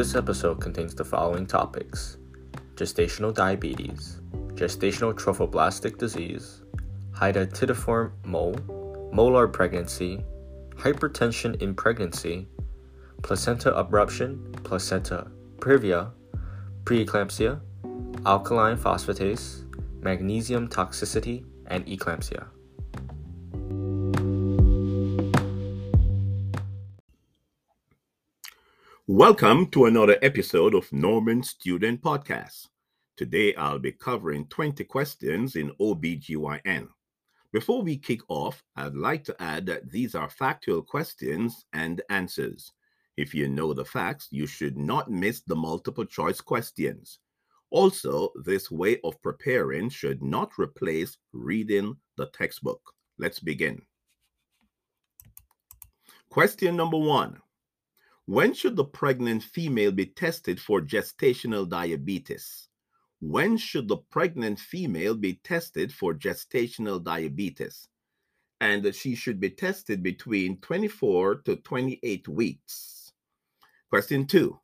This episode contains the following topics gestational diabetes, gestational trophoblastic disease, hydatidiform mole, molar pregnancy, hypertension in pregnancy, placenta abruption, placenta previa, preeclampsia, alkaline phosphatase, magnesium toxicity, and eclampsia. Welcome to another episode of Norman Student Podcast. Today I'll be covering 20 questions in OBGYN. Before we kick off, I'd like to add that these are factual questions and answers. If you know the facts, you should not miss the multiple choice questions. Also, this way of preparing should not replace reading the textbook. Let's begin. Question number one When should the pregnant female be tested for gestational diabetes? When should the pregnant female be tested for gestational diabetes? And she should be tested between 24 to 28 weeks. Question two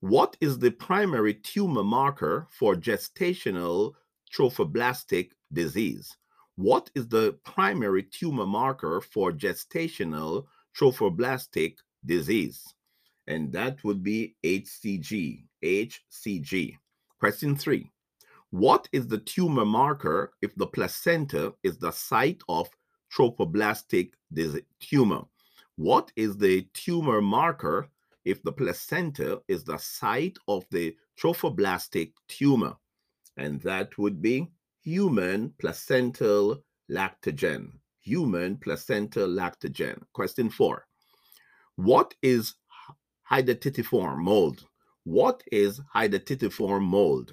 What is the primary tumor marker for gestational trophoblastic disease? What is the primary tumor marker for gestational trophoblastic disease? And that would be HCG. HCG. Question three what is the tumor marker if the placenta is the site of trophoblastic tumor? What is the tumor marker if the placenta is the site of the trophoblastic tumor? And that would be human placental lactogen. Human placental lactogen. Question four. What is hydatidiform mole? What is hydatidiform mole?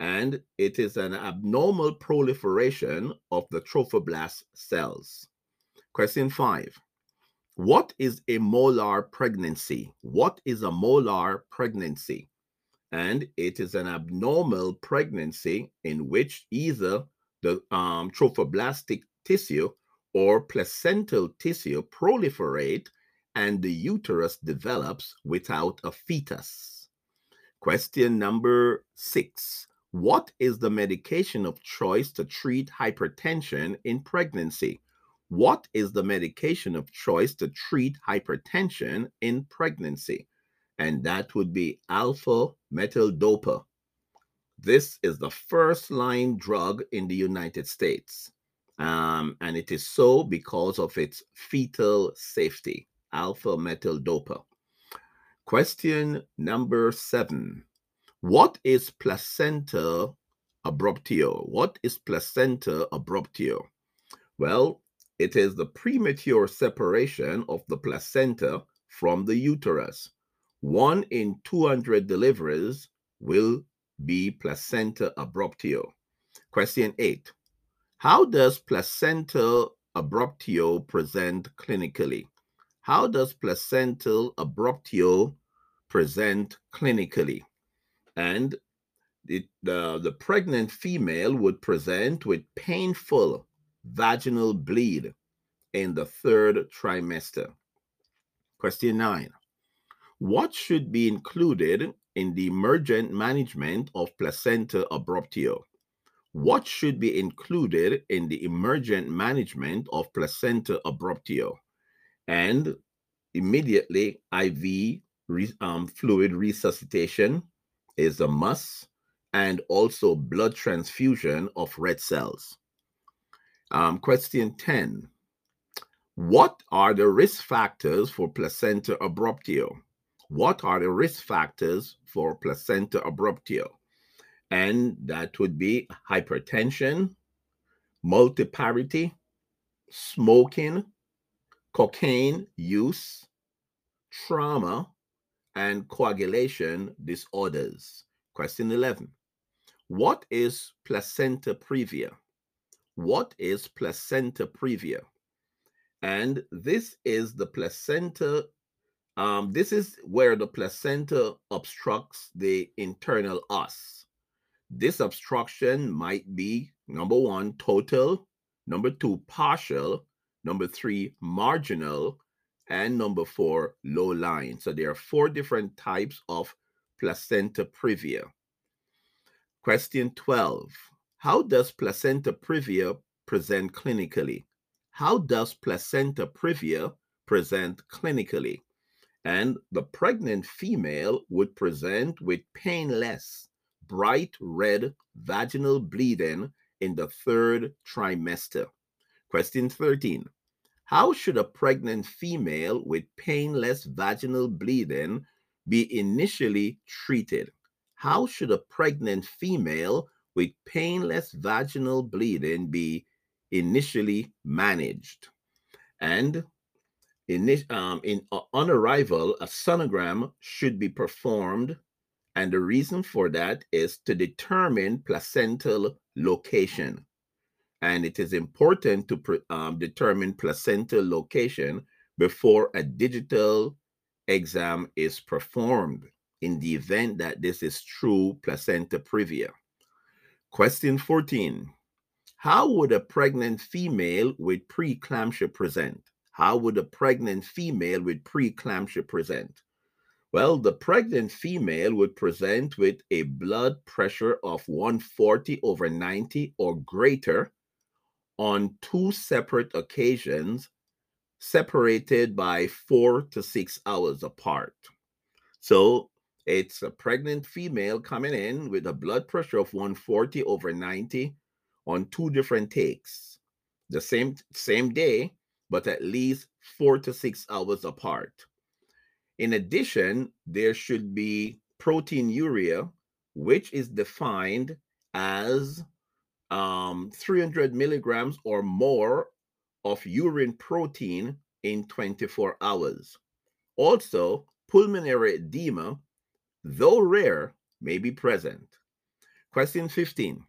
and it is an abnormal proliferation of the trophoblast cells. Question five What is a molar pregnancy? What is a molar pregnancy? And it is an abnormal pregnancy in which either the um, trophoblastic tissue or placental tissue proliferate and the uterus develops without a fetus. Question number six what is the medication of choice to treat hypertension in pregnancy? What is the medication of choice to treat hypertension in pregnancy? And that would be alpha methyldopa. This is the first line drug in the United States. Um, and it is so because of its fetal safety, alpha methyldopa. Question number seven what is placenta abruptio? What is placenta abruptio? Well, it is the premature separation of the placenta from the uterus. One in 200 deliveries will be placenta abruptio. Question 8. How does placenta abruptio present clinically? How does placental abruptio present clinically? and the, the, pregnant female would present with painful vaginal bleed in the third trimester. Question nine What should be included in the emergent management of placenta abruptio? What should be included in the emergent management of placenta abruptio? And immediately, IV um, fluid resuscitation is a must, and also blood transfusion of red cells. Um, question 10 What are the risk factors for placenta abruptio? What are the risk factors for placenta abruptio? And that would be hypertension, multiparity, smoking, cocaine use, trauma, and coagulation disorders. Question 11. What is placenta previa? What is placenta previa? And this is the placenta. Um, this is where the placenta obstructs the internal os. This obstruction might be number one, total, number two, partial, number three, marginal, and number four, low lying. So there are four different types of placenta previa? Question 12. How does placenta previa present clinically? How does placenta previa present clinically? And the pregnant female would present with painless, bright red vaginal bleeding in the third trimester. Question 13. How should a pregnant female with painless vaginal bleeding be initially treated? How should a pregnant female with painless vaginal bleeding be initially managed? And in, um, in uh, on arrival, a sonogram should be performed, and the reason for that is to determine placental location and it is important to um, determine placental location before a digital exam is performed in the event that this is true placenta previa. Question 14. How would a pregnant female with preeclampsia present? How would a pregnant female with preeclampsia present? Well, the pregnant female would present with a blood pressure of 140 over 90 or greater on two separate occasions, separated by four to six hours apart. So it's a pregnant female coming in with a blood pressure of 140 over 90 on two different takes, the same same day, but at least four to six hours apart. In addition, there should be proteinuria, which is defined as um, 300 milligrams or more of urine protein in 24 hours. Also, pulmonary edema, though rare, may be present. Question 15.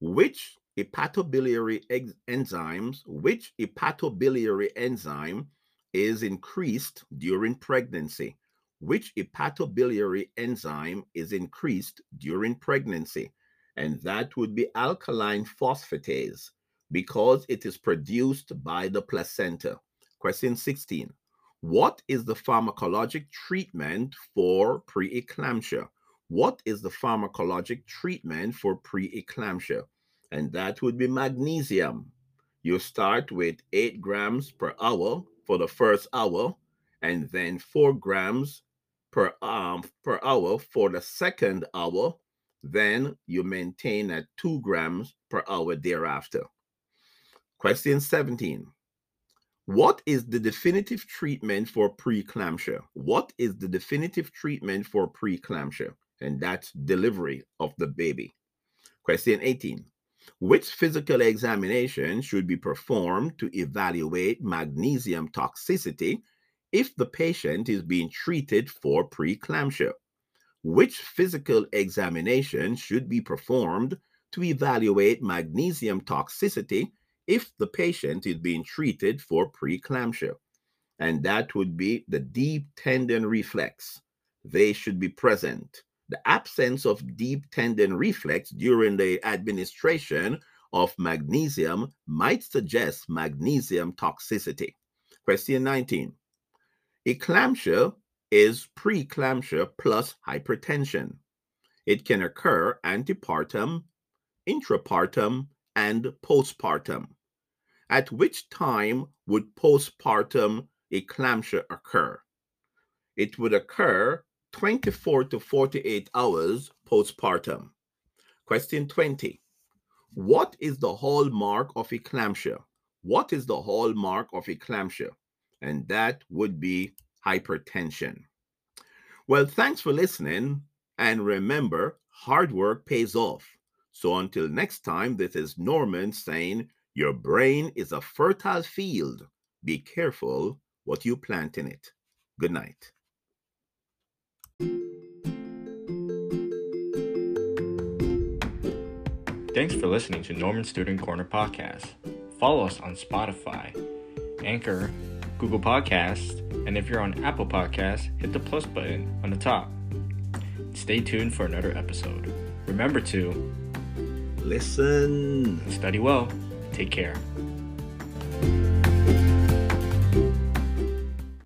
Which hepatobiliary enzymes, which hepatobiliary enzyme is increased during pregnancy? Which hepatobiliary enzyme is increased during pregnancy? And that would be alkaline phosphatase because it is produced by the placenta. Question 16. What is the pharmacologic treatment for preeclampsia? What is the pharmacologic treatment for preeclampsia? And that would be magnesium. You start with 8 grams per hour for the first hour, and then 4 grams per, um, per hour for the second hour, then you maintain at 2 grams per hour thereafter. Question 17. What is the definitive treatment for preeclampsia? What is the definitive treatment for preeclampsia? And that's delivery of the baby. Question 18. Which physical examination should be performed to evaluate magnesium toxicity if the patient is being treated for preeclampsia? Which physical examination should be performed to evaluate magnesium toxicity if the patient is being treated for preeclampsia. And that would be the deep tendon reflex. They should be present. The absence of deep tendon reflex during the administration of magnesium might suggest magnesium toxicity. Question 19. Eclampsia is preeclampsia plus hypertension. It can occur antepartum, intrapartum, and postpartum. At which time would postpartum eclampsia occur? It would occur 24 to 48 hours postpartum. Question 20. What is the hallmark of eclampsia? What is the hallmark of eclampsia? And that would be hypertension. Well, thanks for listening. And remember, hard work pays off. So until next time, this is Norman saying, Your brain is a fertile field. Be careful what you plant in it. Good night. Thanks for listening to Norman Student Corner Podcast. Follow us on Spotify, Anchor, Google Podcasts, and if you're on Apple Podcasts, hit the plus button on the top. Stay tuned for another episode. Remember to listen, study well, take care.